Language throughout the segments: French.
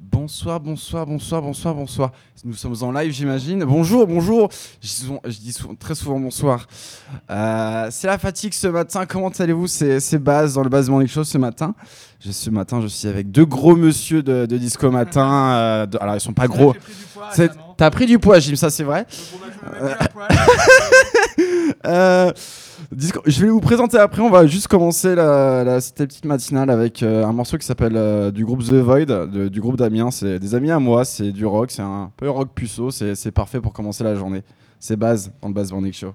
Bonsoir, bonsoir, bonsoir, bonsoir, bonsoir. Nous sommes en live, j'imagine. Bonjour, bonjour. Je, dis souvent- très souvent bonsoir. Euh, c'est la fatigue ce matin. Comment allez-vous? C'est c'est Baz dans le Baz Morning Show ce matin. Je, ce matin, je suis avec deux gros monsieur de, de disco matin. euh, de- alors, ils sont pas gros. C'est- T'as pris du poids, Jim, ça c'est vrai. Euh, disco- je vais vous présenter après. On va juste commencer la, la- cette petite matinale avec euh, un morceau qui s'appelle euh, du groupe The Void, de- du groupe Damien. C'est des amis à moi. C'est du rock. C'est un peu rock puceau. C'est parfait pour commencer la journée. C'est base dans le Base Morning Show.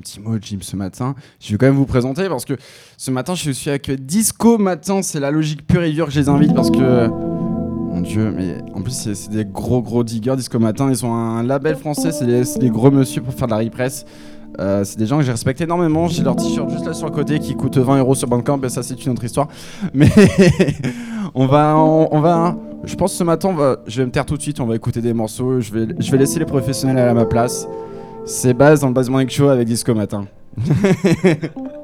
Un petit mot, Jim, ce matin. Je vais quand même vous présenter parce que ce matin, je suis avec Disco Matin. C'est la logique pure et dure que je les invite parce que. Mon dieu, mais en plus, c'est des gros, gros diggers. Disco Matin, ils ont un label français. C'est des, gros monsieur pour faire de la repress. Euh, c'est des gens que j'ai respecté énormément. J'ai leur t-shirt juste là sur le côté qui coûte 20 euros sur Bandcamp. Et ça, c'est une autre histoire. Mais on va, on, va. Je pense ce matin, je vais me taire tout de suite. On va écouter des morceaux. Je vais, je vais laisser les professionnels à ma place. C'est Baz dans le Morning Show avec Disco Matin.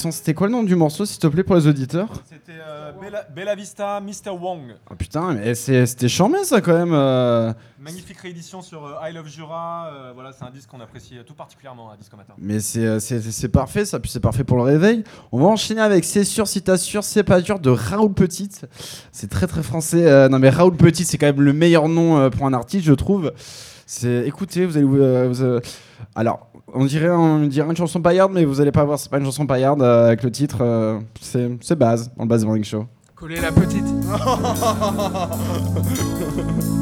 Maxence, c'était quoi le nom du morceau, s'il te plaît, pour les auditeurs C'était euh, Bella, Bella Vista, Mr. Wong. Ah putain, mais c'est- c'était charmé ça quand même. euh. Magnifique réédition sur euh, I Love Jura. euh, voilà, c'est un disque qu'on apprécie tout particulièrement à Disco Matin. Mais c'est parfait ça, puis c'est parfait pour le réveil. On va enchaîner avec C'est sûr, si t'assures, c'est pas dur de Raoul Petite. C'est très très français. non mais Raoul Petite, c'est quand même le meilleur nom pour un artiste, je trouve. C'est, écoutez, vous allez, vous, alors, on dirait, on dirait une chanson paillarde, mais vous allez pas voir, c'est pas une chanson paillarde euh, avec le titre. euh, c'est, c'est base dans le Base Morning Show. Coller la petite.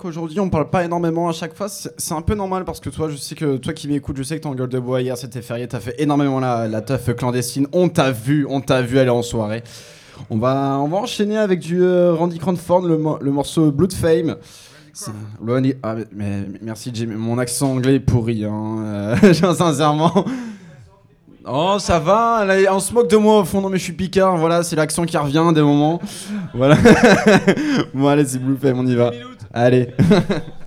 qu'aujourd'hui, on parle pas énormément à chaque fois. C'est un peu normal parce que toi, je sais que toi qui m'écoutes, je sais que ton gueule de bois hier, c'était férié. T'as fait énormément la, la teuf clandestine. On t'a vu, on t'a vu aller en soirée. On va, on va enchaîner avec du euh, Randy Cranford, le, le morceau Blood Fame. Randy- ah, mais- merci Jimmy, mon accent anglais est pourri, hein, euh, sincèrement. Oh, ça va, on se moque de moi au fond, non mais je suis picard, voilà, c'est l'accent qui revient des moments. Voilà. bon, allez, c'est Blue Fame, on y va. Allez.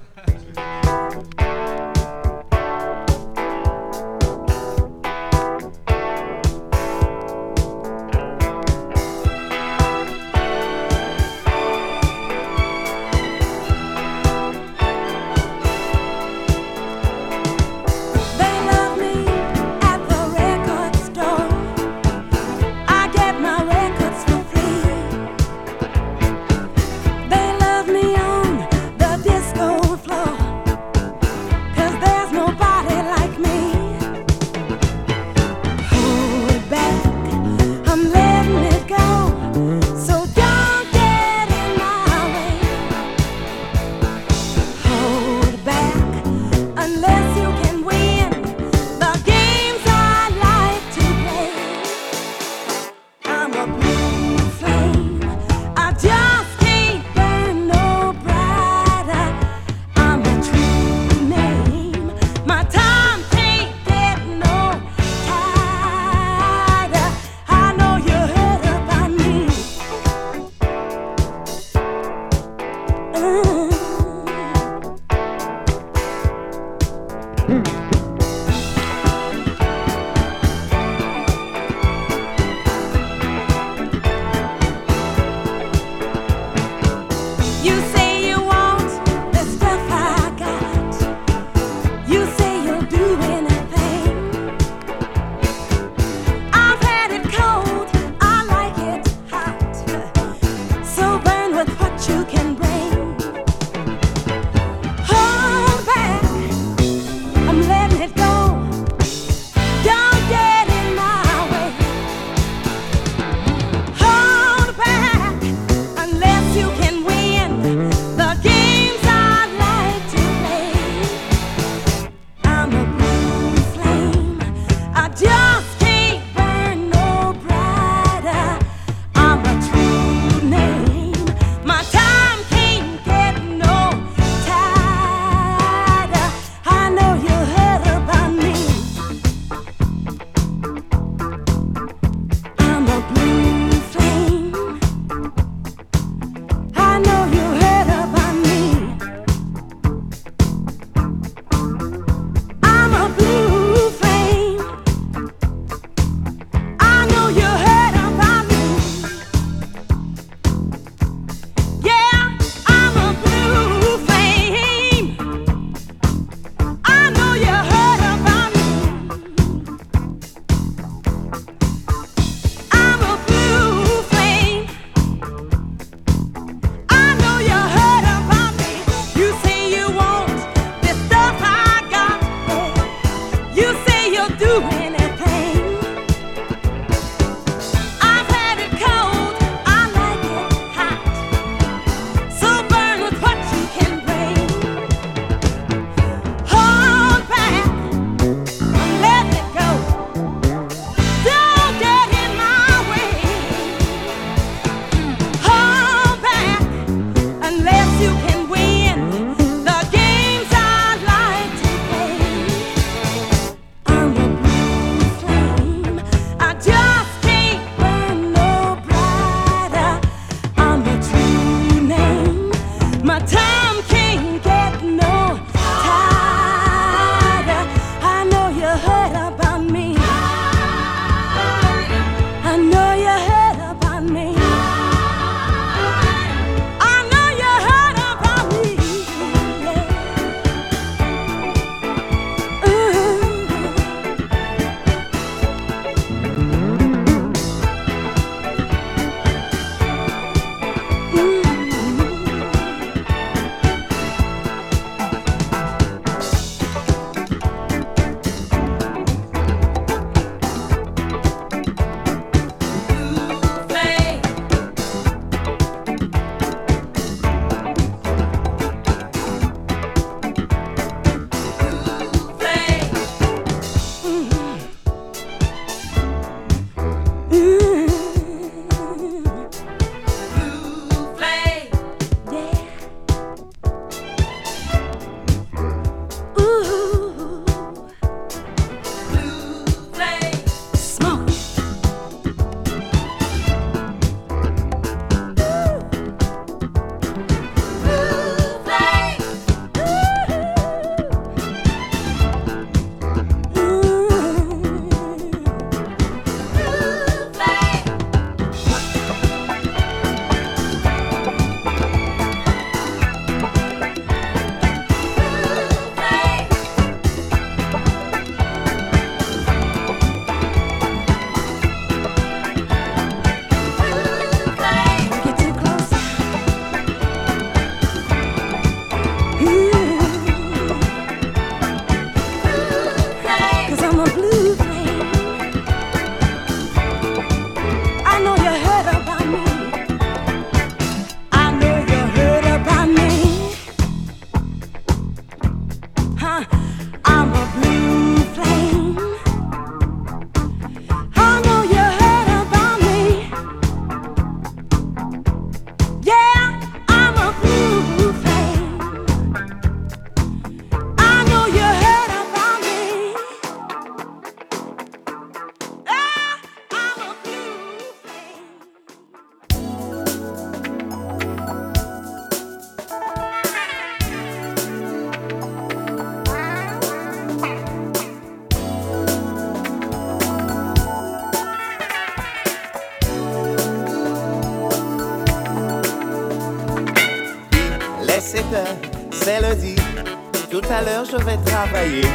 à l'heure, je vais travailler.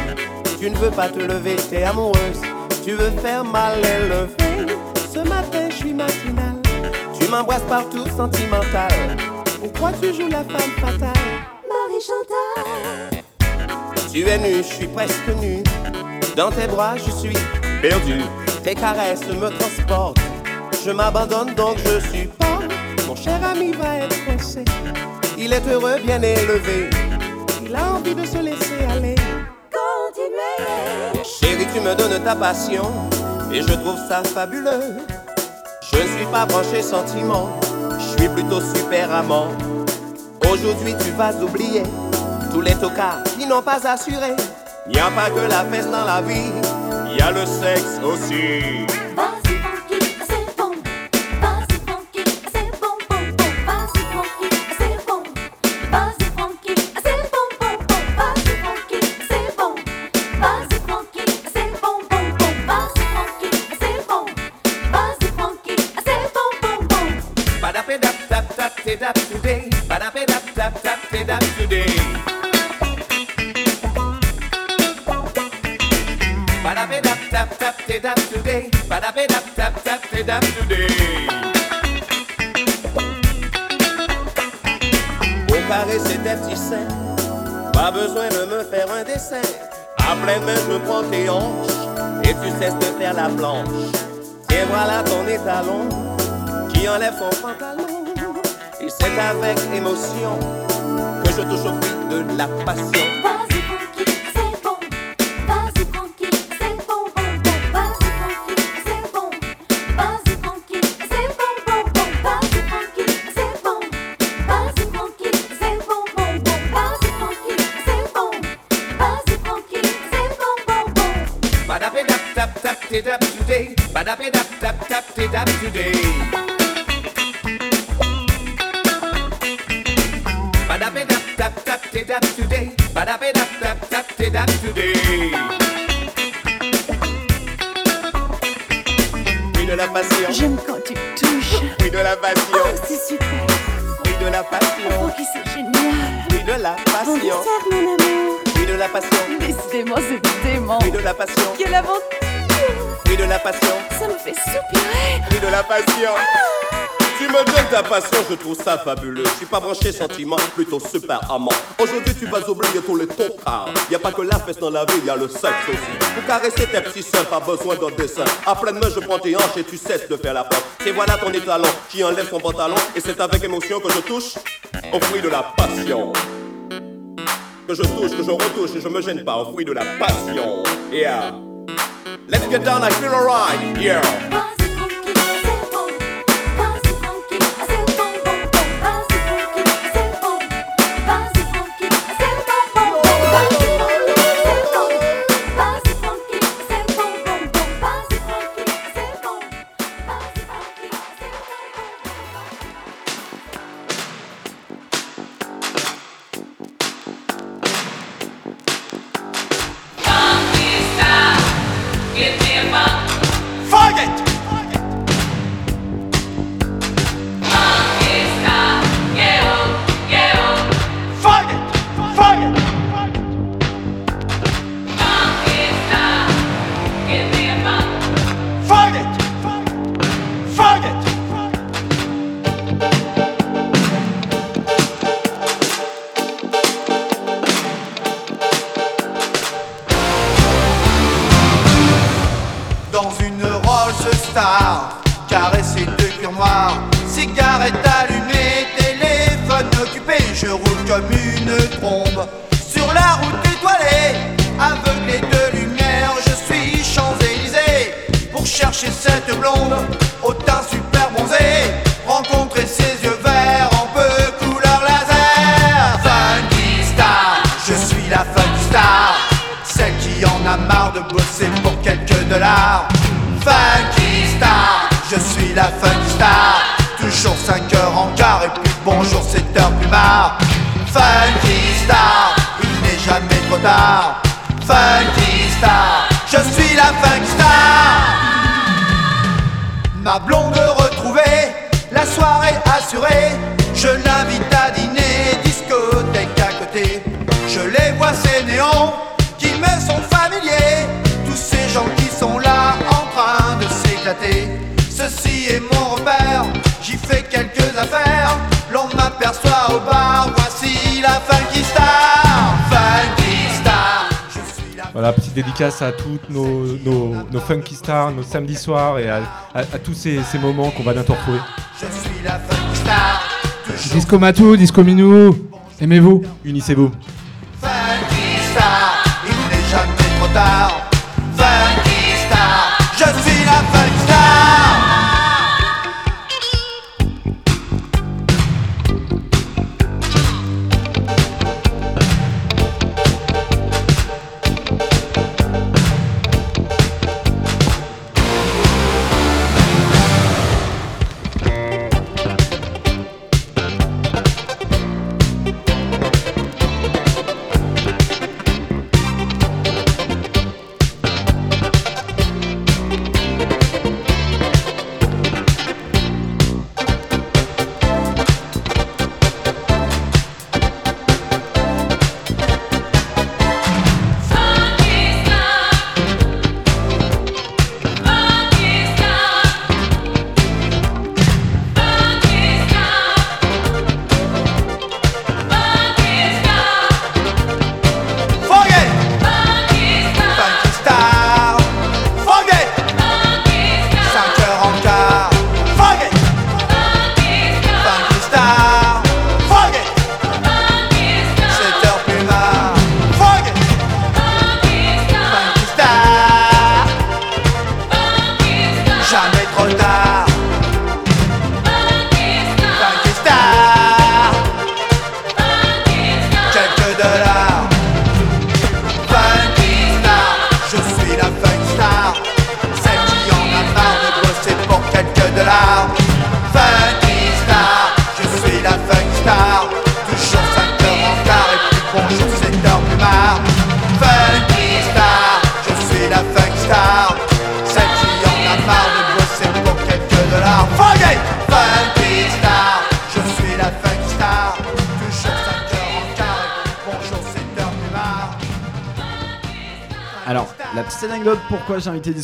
Tu ne veux pas te lever, t'es amoureuse. Tu veux faire mal élevé. Ce matin, je suis matinale. Tu m'embrasses partout, sentimentale. Pourquoi tu joues la femme fatale? Marie Chantal. Tu es nu, je suis presque nu. Dans tes bras, je suis perdu. Tes caresses me transportent. Je m'abandonne donc je supporte. Mon cher ami va être coincé. Il est heureux, bien élevé. Envie de se laisser aller. Continuez. Chérie, tu me donnes ta passion. Et je trouve ça fabuleux. Je ne suis pas branché sentiment. Je suis plutôt super amant. Aujourd'hui, tu vas oublier tous les tocards qui n'ont pas assuré. Il n'y a pas que la fesse dans la vie. Il y a le sexe aussi. Et c'est avec émotion que je touche au fruit de la passion. La passion, Ça me fait soupirer. oui de la passion. Tu me donnes ta passion, je trouve ça fabuleux. Je suis pas branché sentiment, plutôt super amant. Aujourd'hui, tu vas oublier tous les tocards. Y a pas que la fesse dans la vie, y a le sexe aussi. Pour caresser tes petits seins, pas besoin d'un dessin. À pleine main, je prends tes hanches et tu cesses de faire la porte. Et voilà ton étalon qui enlève son pantalon. Et c'est avec émotion que je touche au fruit de la passion. Que je touche, que je retouche et je me gêne pas au fruit de la passion. Yeah. Let's get down, I feel alright. Yeah. Dédicace à toutes nos, nos, nos funky stars, nos samedis soirs et à, à- à tous ces, ces moments qu'on va bientôt retrouver. Je suis la funky star. Disco Matou, Disco Minou, aimez-vous? Unissez-vous.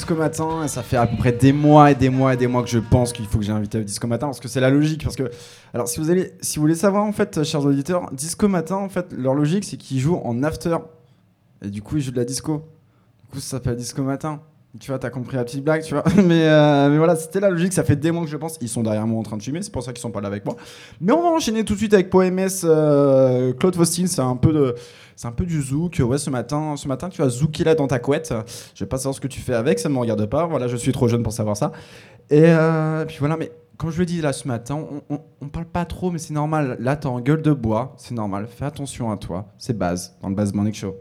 Disco Matin. Et ça fait à peu près des mois et des mois et des mois que je pense qu'il faut que j'ai invité Disco Matin parce que c'est la logique. Parce que, alors, si vous, allez, si vous voulez savoir, en fait, chers auditeurs, Disco Matin, en fait, leur logique, c'est qu'ils jouent en after. Et du coup, ils jouent de la disco. Du coup, ça s'appelle Disco Matin. Tu vois, t'as compris la petite blague, tu vois. Mais, euh, mais voilà, c'était la logique. Ça fait des mois que je pense. Ils sont derrière moi en train de fumer. C'est pour ça qu'ils sont pas là avec moi. Mais on va enchaîner tout de suite avec Poemes euh, Claude Faustin. C'est un peu de. C'est un peu du zouk. Ouais, ce matin, ce matin, tu as zouké là dans ta couette. Je vais pas savoir ce que tu fais avec, ça ne me regarde pas. Voilà, je suis trop jeune pour savoir ça. Et euh, puis voilà, mais comme je le dis là ce matin, on, on, on parle pas trop, mais c'est normal. Là, t'es en gueule de bois, c'est normal. Fais attention à toi. C'est base dans le Base Morning Show.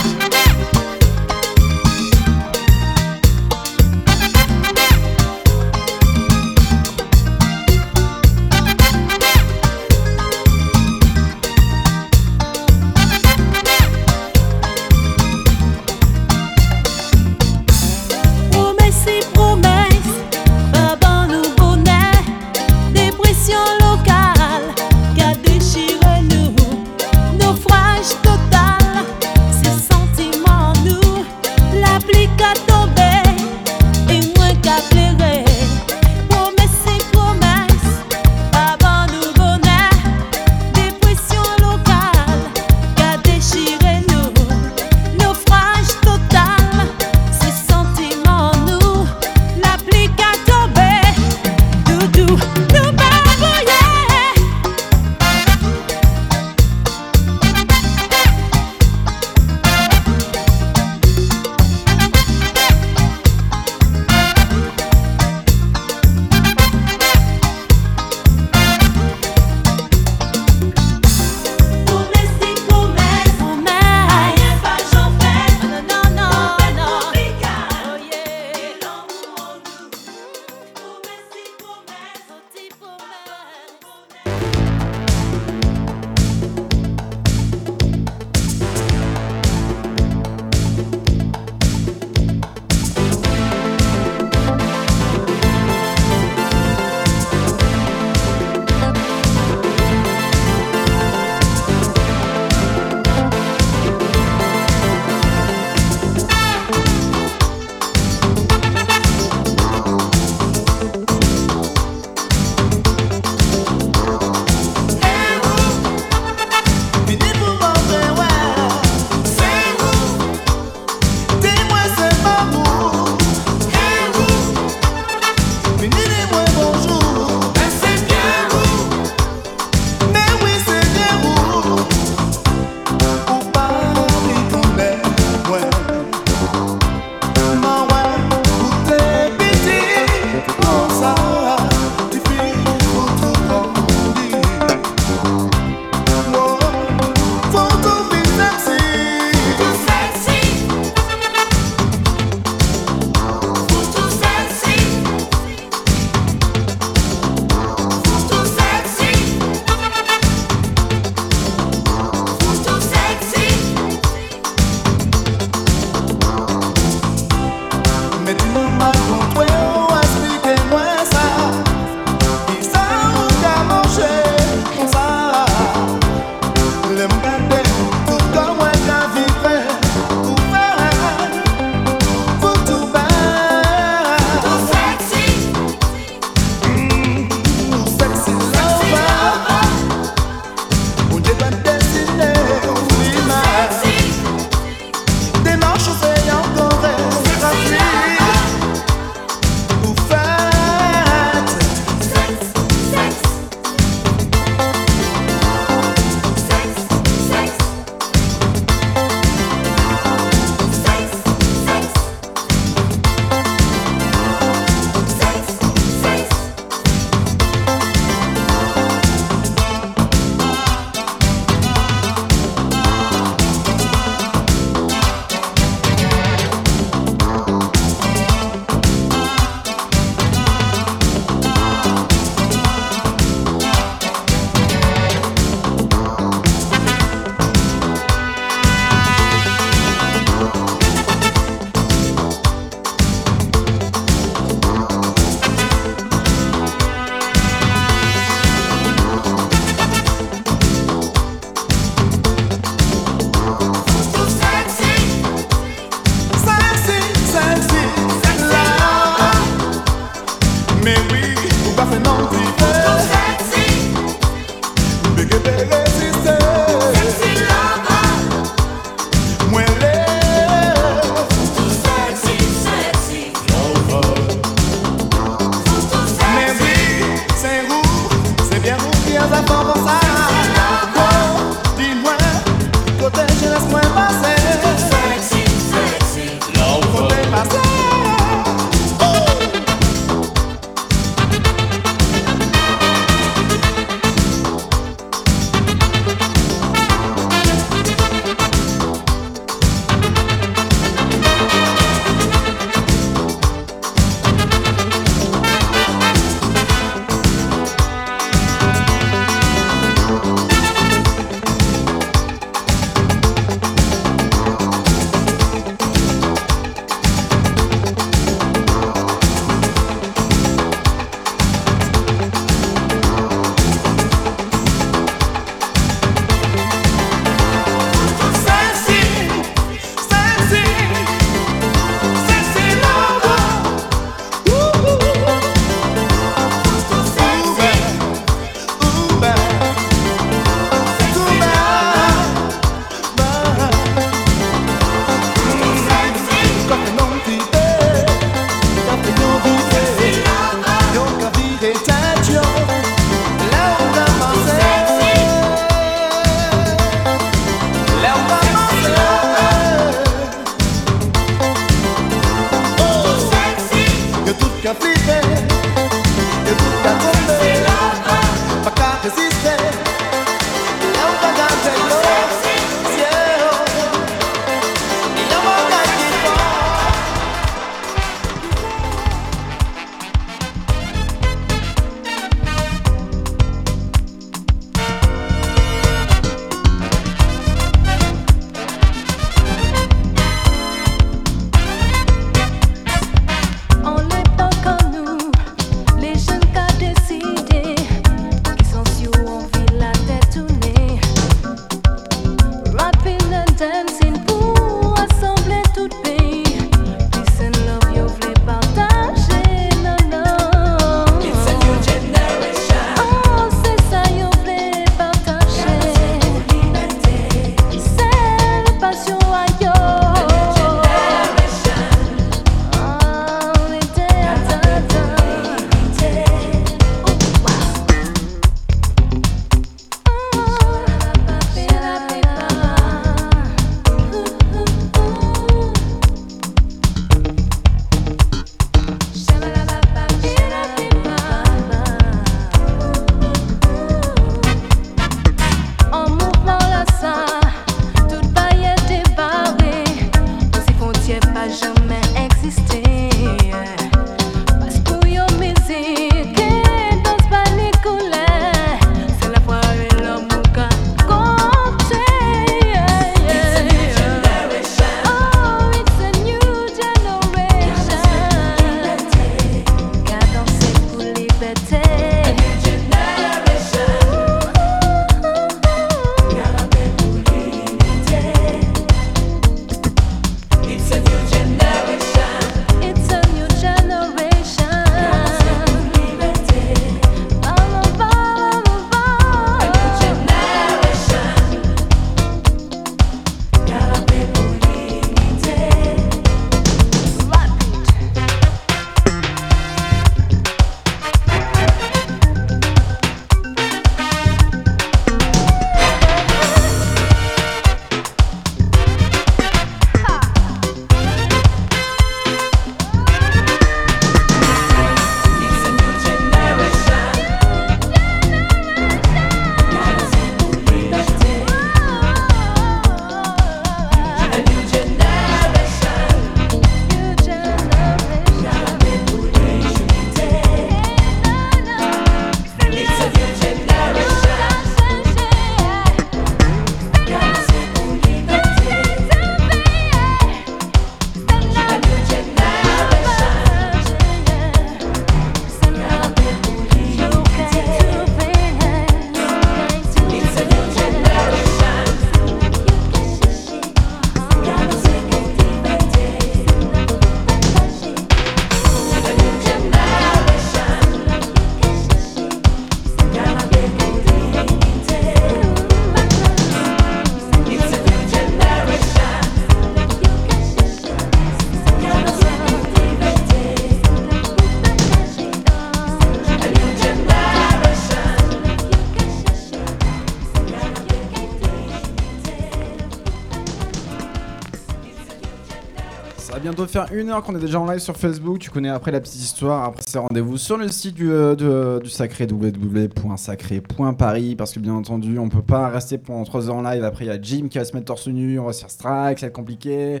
Faire une heure qu'on est déjà en live sur Facebook. Tu connais après la petite histoire. Après, c'est rendez-vous sur le site du, euh, du sacré www.sacré.paris. Parce que bien entendu, on peut pas rester pendant 3 heures en live. Après, il y a Jim qui va se mettre torse nu. On va se faire strike, ça va être compliqué.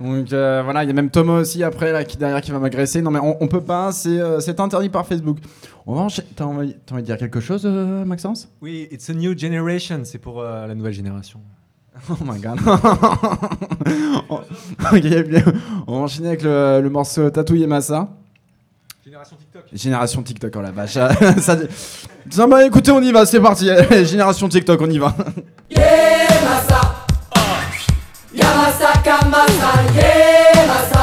Donc euh, voilà, il y a même Thomas aussi après là qui derrière qui va m'agresser. Non mais on, on peut pas, c'est euh, c'est interdit par Facebook. On va. T'as envie, t'as envie de dire quelque chose, Maxence? Oui, it's a new generation, c'est pour la nouvelle génération. Oh my god. ok, bien. On va enchaîner avec le, le morceau Tatouille et Massa. Génération TikTok. Génération TikTok, oh la vache. ça, ça, bah écoutez, on y va, c'est parti. Génération TikTok, on y va. Yemasa Yamasa Kamasa Yemasa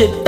it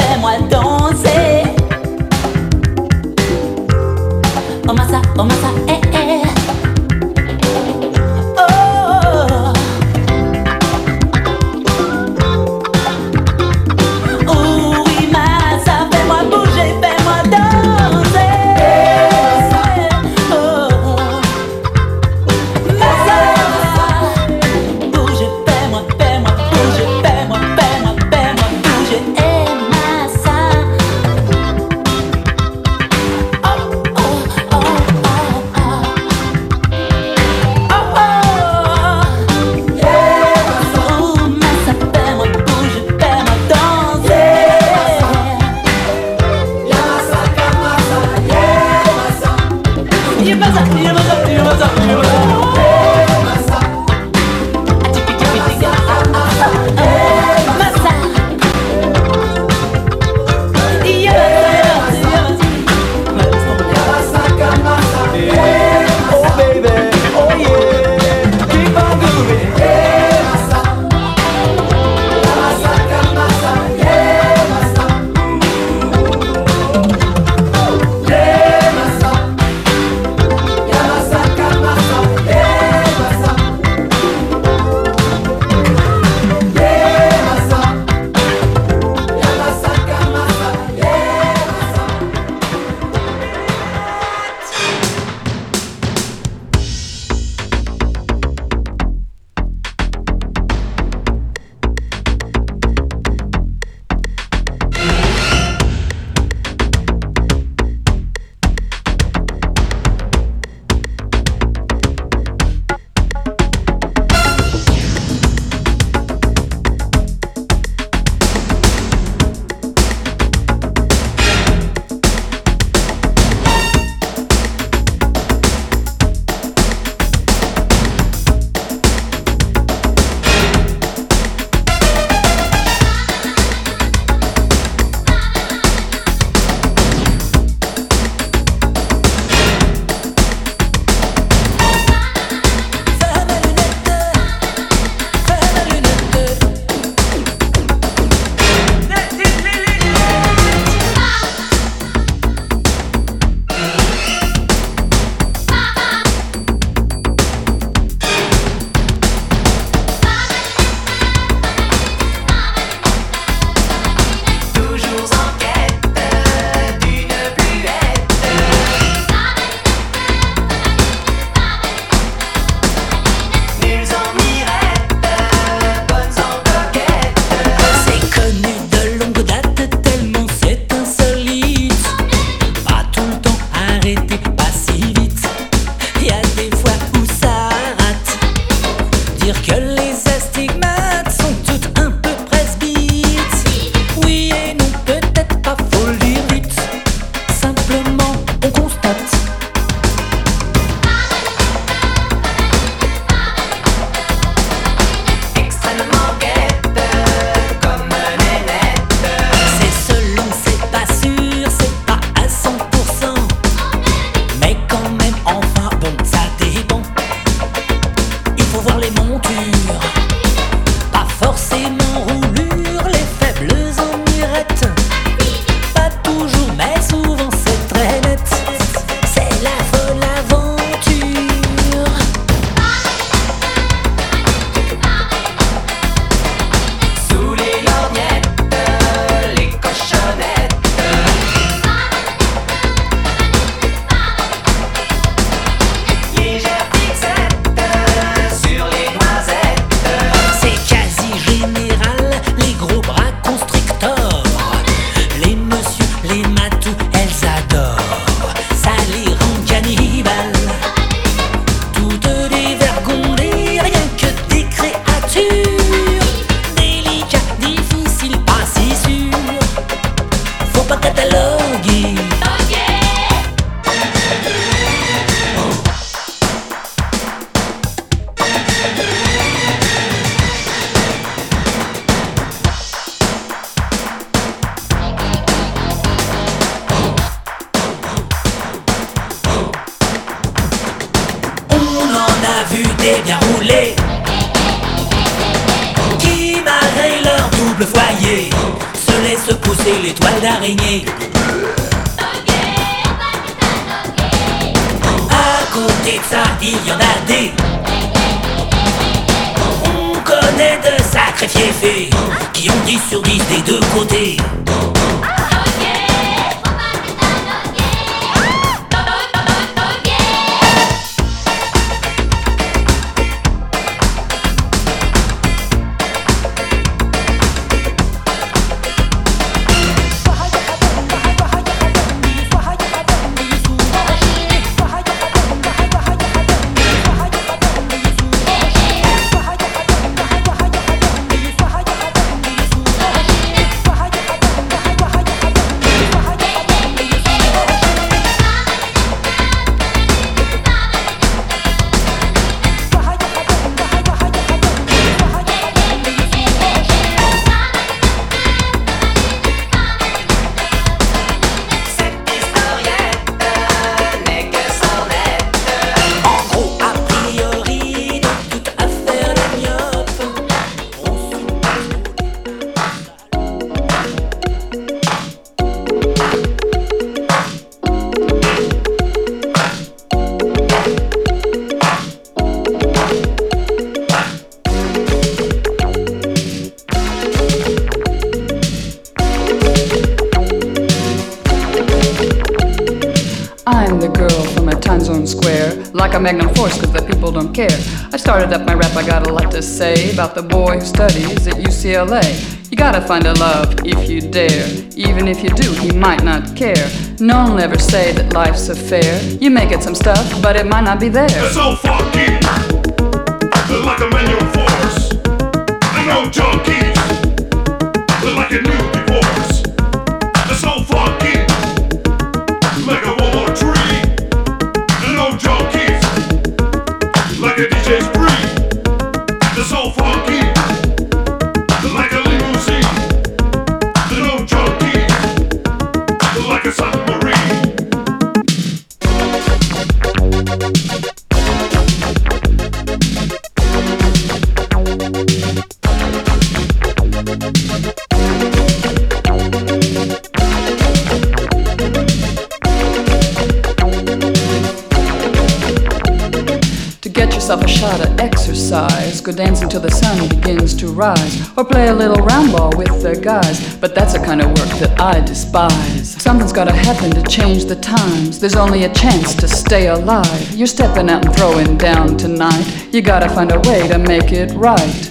about the boy who studies at UCLA. You gotta find a love if you dare, even if you do, he might not care. No one will ever say that life's a fair. You may get some stuff, but it might not be there. So funky, like a manual force. I know junkies, rise, or play a little round ball with the guys. But that's the kind of work that I despise. Something's gotta happen to change the times. There's only a chance to stay alive. You're stepping out and throwing down tonight. You gotta find a way to make it right.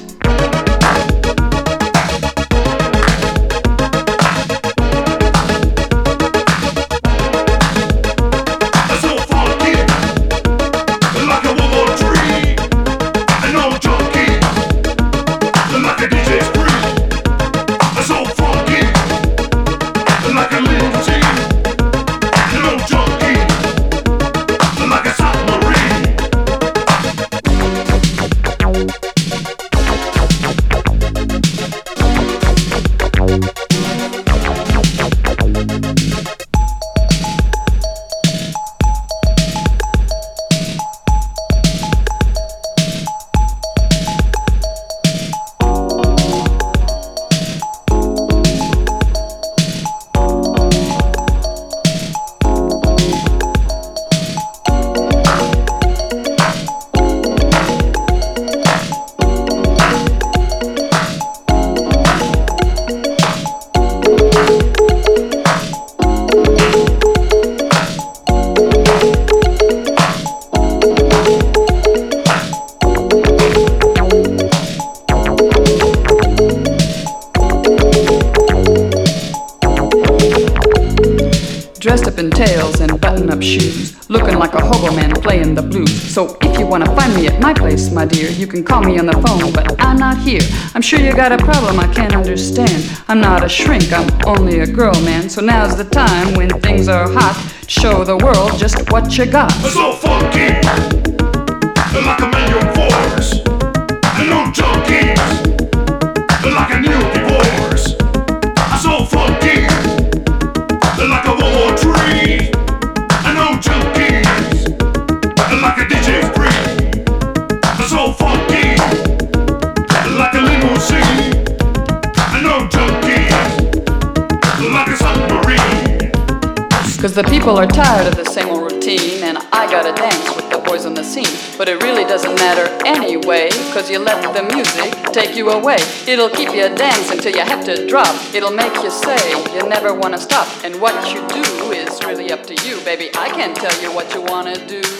Got a problem I can't understand. I'm not a shrink, I'm only a girl, man. So now's the time when things are hot. Show the world just what you got. It's so funky, people are tired of the same old routine, and I gotta dance with the boys on the scene. But it really doesn't matter anyway, cause you let the music take you away. It'll keep you dancing till you have to drop. It'll make you say you never wanna stop. And what you do is really up to you, baby. I can't tell you what you wanna do.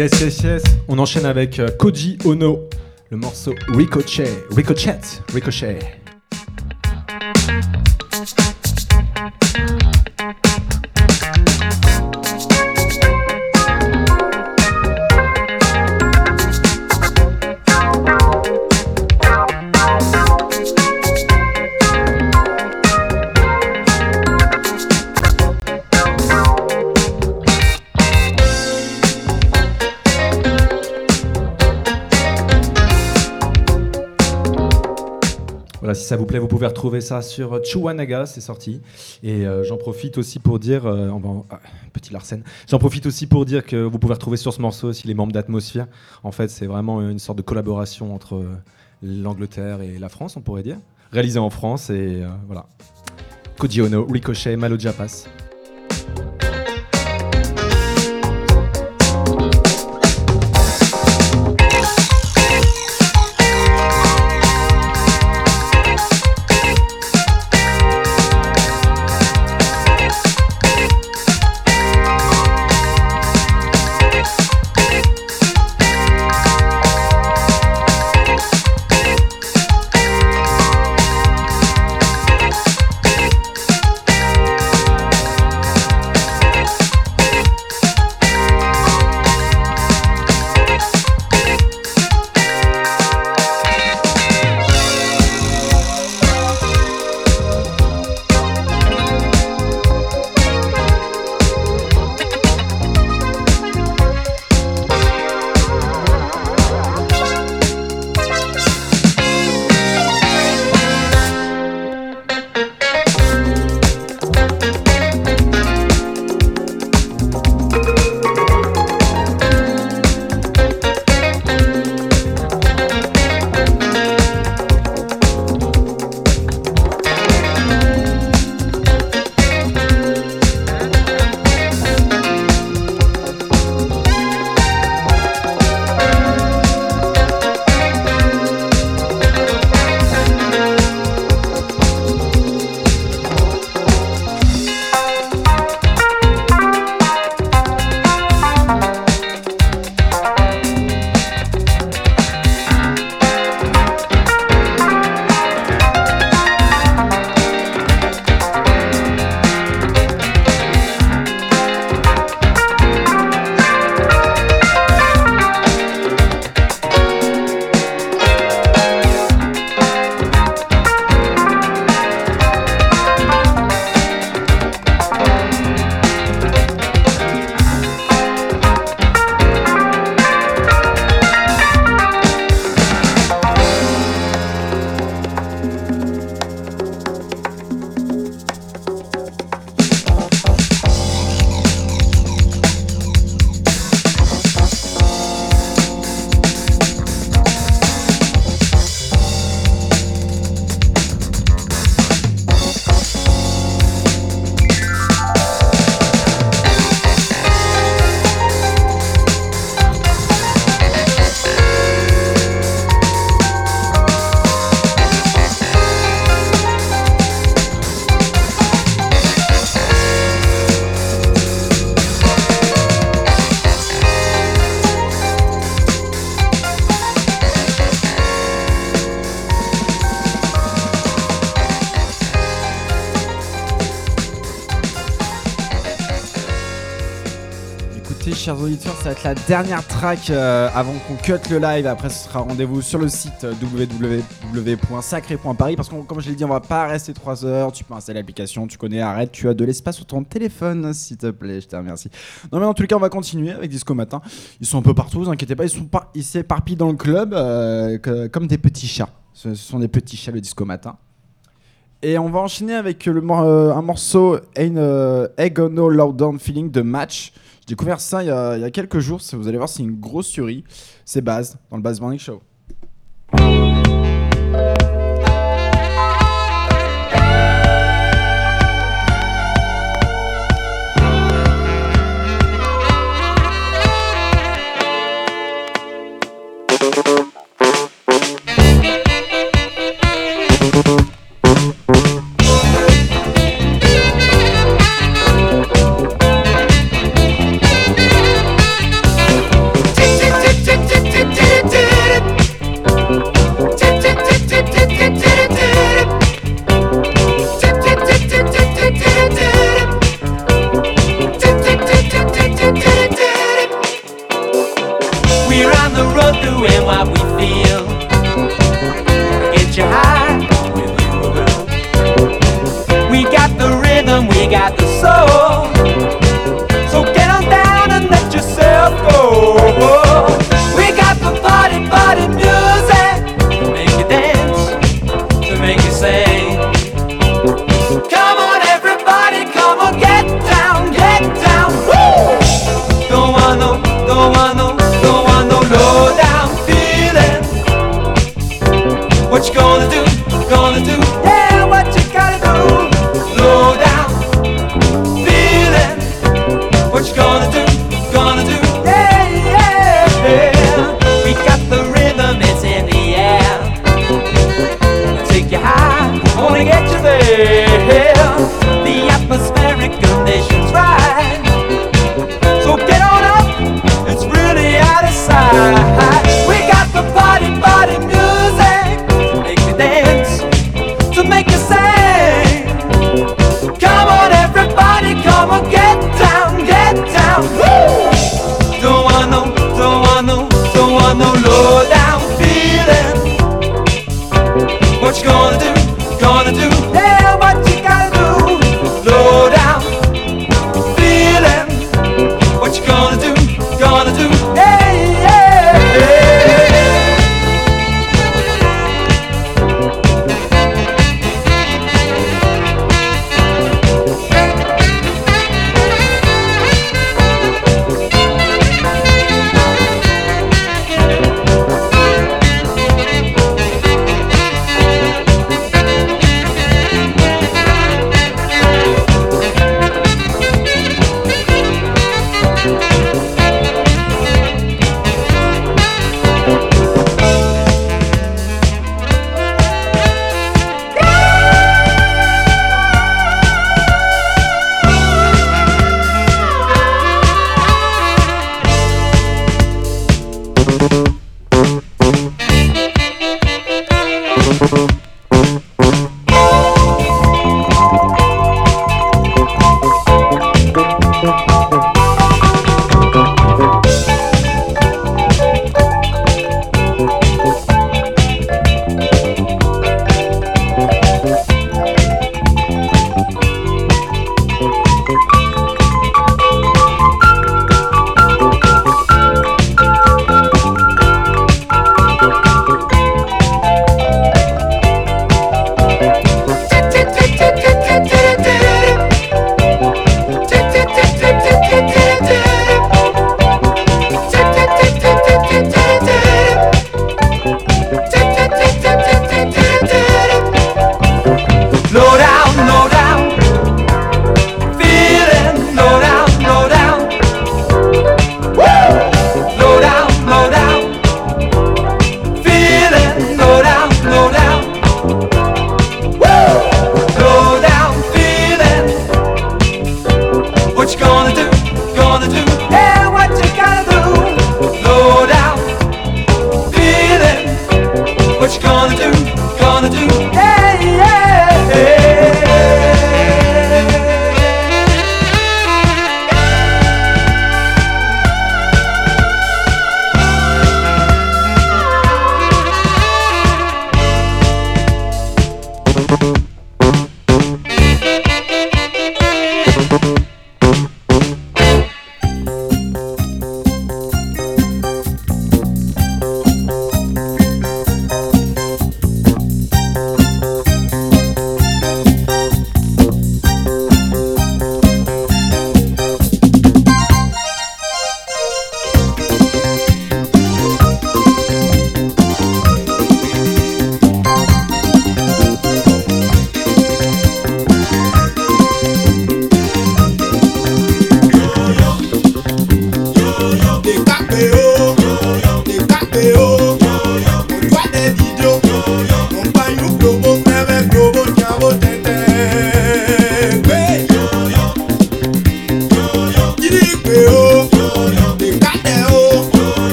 Yes, yes, yes. On enchaîne avec euh, Koji Ono, le morceau Ricochet. Ricochet. Ricochet. Ça vous plaît, vous pouvez retrouver ça sur euh, Chuanaga, c'est sorti. Et euh, j'en profite aussi pour dire, euh, en- ah, petit Larsen, j'en profite aussi pour dire que vous pouvez retrouver sur ce morceau aussi les membres d'Atmosphere. En fait, c'est vraiment une sorte de collaboration entre l'Angleterre et la France, on pourrait dire, réalisé en France et voilà. Koji Ono, Ricochet, Malo Japas. La dernière track euh, avant qu'on cut le live. Après, ce sera rendez-vous sur le site euh, www.sacré.paris. Parce que, comme je l'ai dit, on va pas rester 3 heures. Tu peux installer l'application, tu connais, arrête. Tu as de l'espace sur ton téléphone, s'il te plaît. Je te remercie. Non, mais en tout cas, on va continuer avec Disco Matin. Ils sont un peu partout, vous inquiétez pas. Ils sont pas, ils s'éparpillent dans le club euh, comme des petits chats. Ce sont des petits chats, le Disco Matin. Et on va enchaîner avec euh, un morceau Ain't euh, Egg on Feeling de Match. J'ai découvert ça il y, a, il y a quelques jours. Vous allez voir, c'est une grosse tuerie. C'est Baz dans le Baz Morning Show.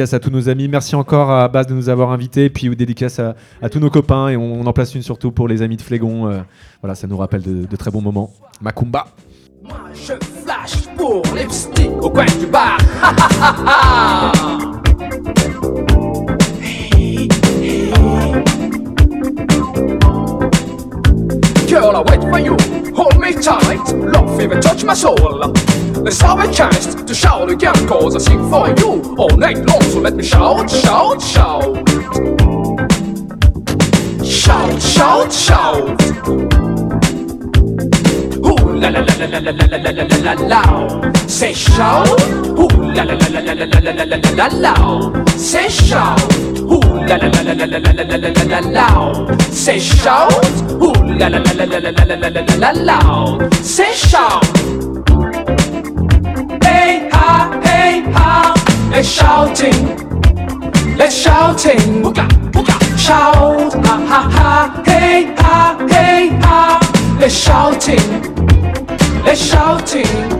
À tous nos amis. Merci encore à Baz de nous avoir invités. Puis dédicace à, à tous nos copains. Et on, en place une surtout pour les amis de Flégon. Euh, voilà, ça nous rappelle de, de très bons moments. Macumba. Shout again, cause I sing for you all night long. So let me shout, shout, shout. Shout, shout, shout. Ooh la la la la la la la la la la la. Say shout. Ooh la la la la la la la la la la la. Say shout. Ooh la la la la la la la la la la la. Say shout. Ooh la la la la la la la la la la la. Say shout. Let's shouting, let's shouting, shout, ha ha ha, hey ha, hey ha, let's shouting, let's shouting.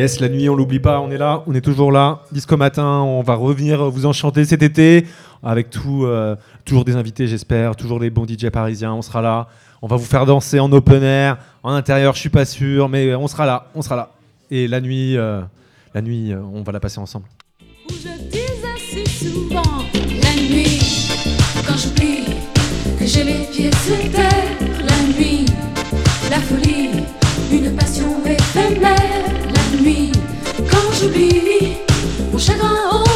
Yes, la nuit, on l'oublie pas, on est là, on est toujours là. Disco matin, on va revenir vous enchanter cet été avec tout, euh, toujours des invités, j'espère, toujours les bons DJ parisiens. On sera là, on va vous faire danser en open air, en intérieur, je suis pas sûr, mais on sera là, on sera là. Et la nuit, euh, la nuit, euh, on va la passer ensemble. Où je disais si souvent la nuit, quand j'oublie que j'ai les pieds sur terre, quand j'oublie mon chagrin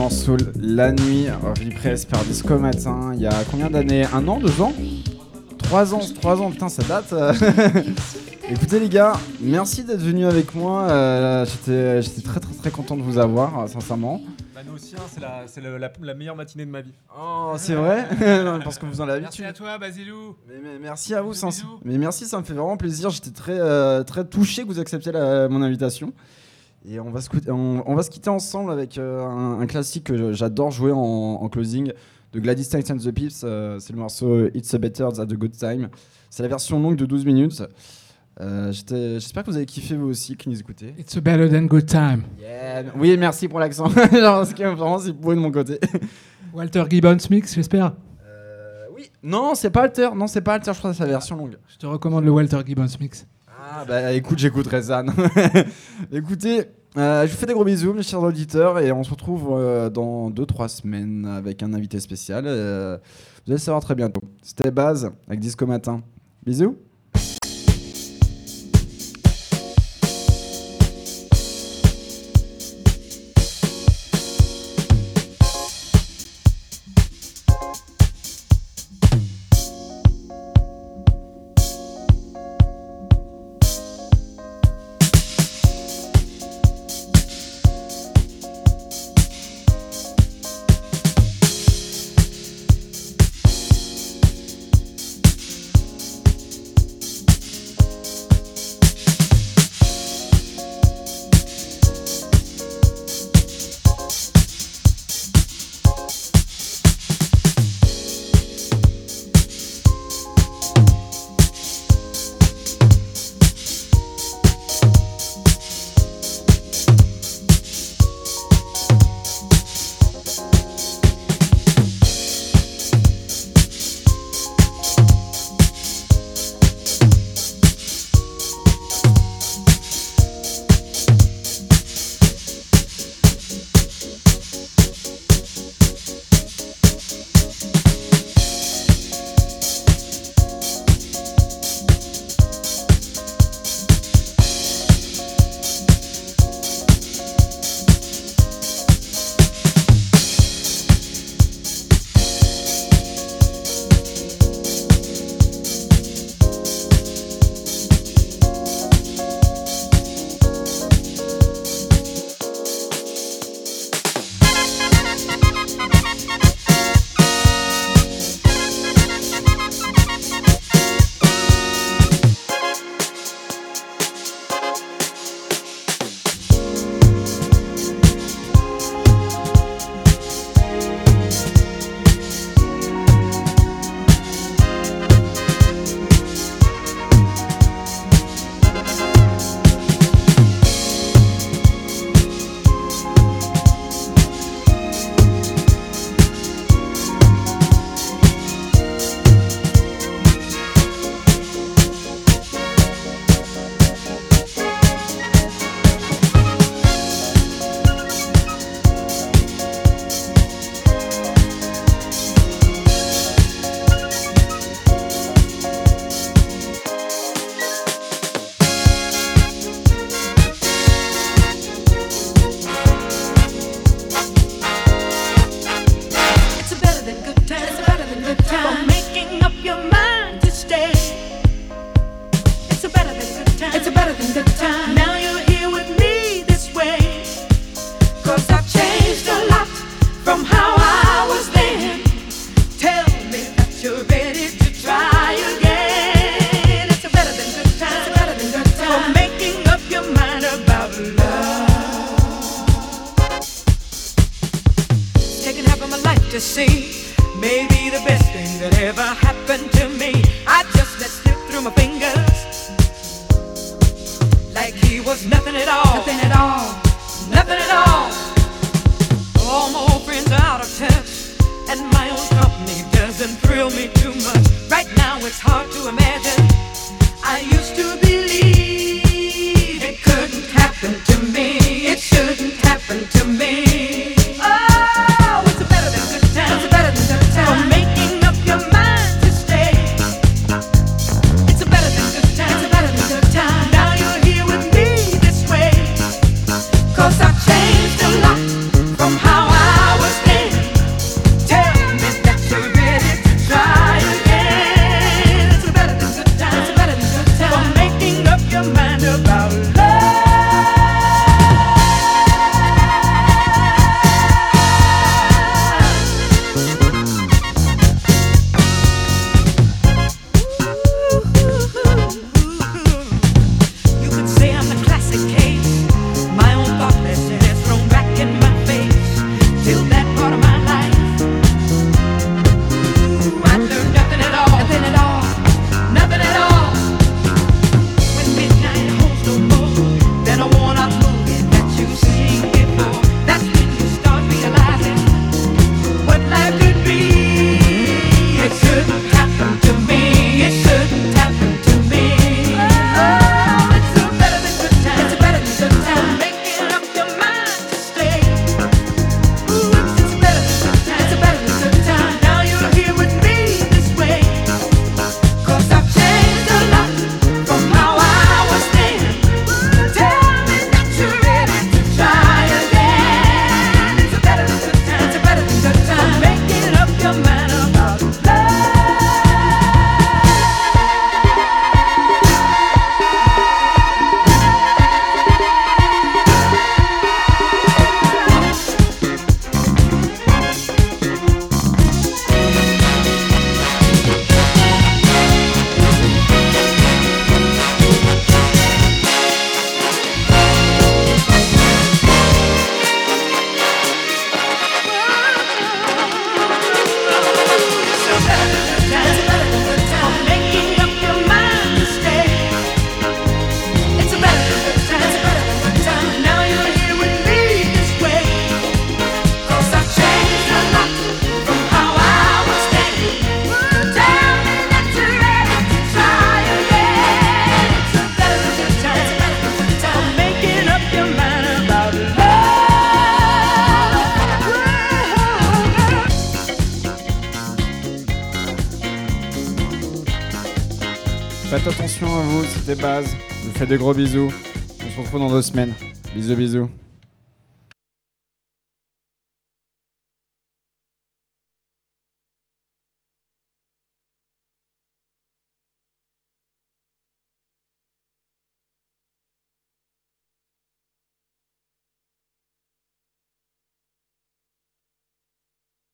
Morceau La Nuit, represse par Disco Matin, il y a combien d'années Un an, deux ans Trois ans, trois ans, putain ça date Écoutez les gars, merci d'être venus avec moi, euh, j'étais très très très content de vous avoir, sincèrement. Bah, nous aussi, hein, c'est la, meilleure matinée de ma vie. Oh, c'est vrai Parce que vous en avez Merci à toi, Basilou. Mais, mais merci à vous, sans- mais merci, ça me fait vraiment plaisir. J'étais très, euh, très touché que vous acceptiez la- mon invitation. On va se, cou- on, on va se quitter ensemble avec euh, un, un classique que j'adore jouer en, en closing de Gladys Knight and the Pips. euh, c'est le morceau It's a Better Than a Good Time. C'est la version longue de 12 minutes. Euh, J'espère que vous avez kiffé vous aussi, qui nous écoutez. It's a better than good time. Yeah. Oui, merci pour l'accent. Vraiment, c'est pour de mon côté. Walter Gibbons mix, j'espère. oui. Non, c'est pas Alter. Non, c'est pas Alter. Je crois que c'est la version longue. Je te recommande le Walter Gibbons mix. Ah bah écoute, j'écouterai ça. Écoutez, euh, je vous fais des gros bisous, mes chers auditeurs, et on se retrouve euh, dans 2-3 semaines avec un invité spécial. Euh, vous allez savoir très bientôt. C'était Baz avec Disco Matin. Bisous c'était. Je vous fais de gros bisous. On se retrouve dans deux semaines. Bisous, bisous.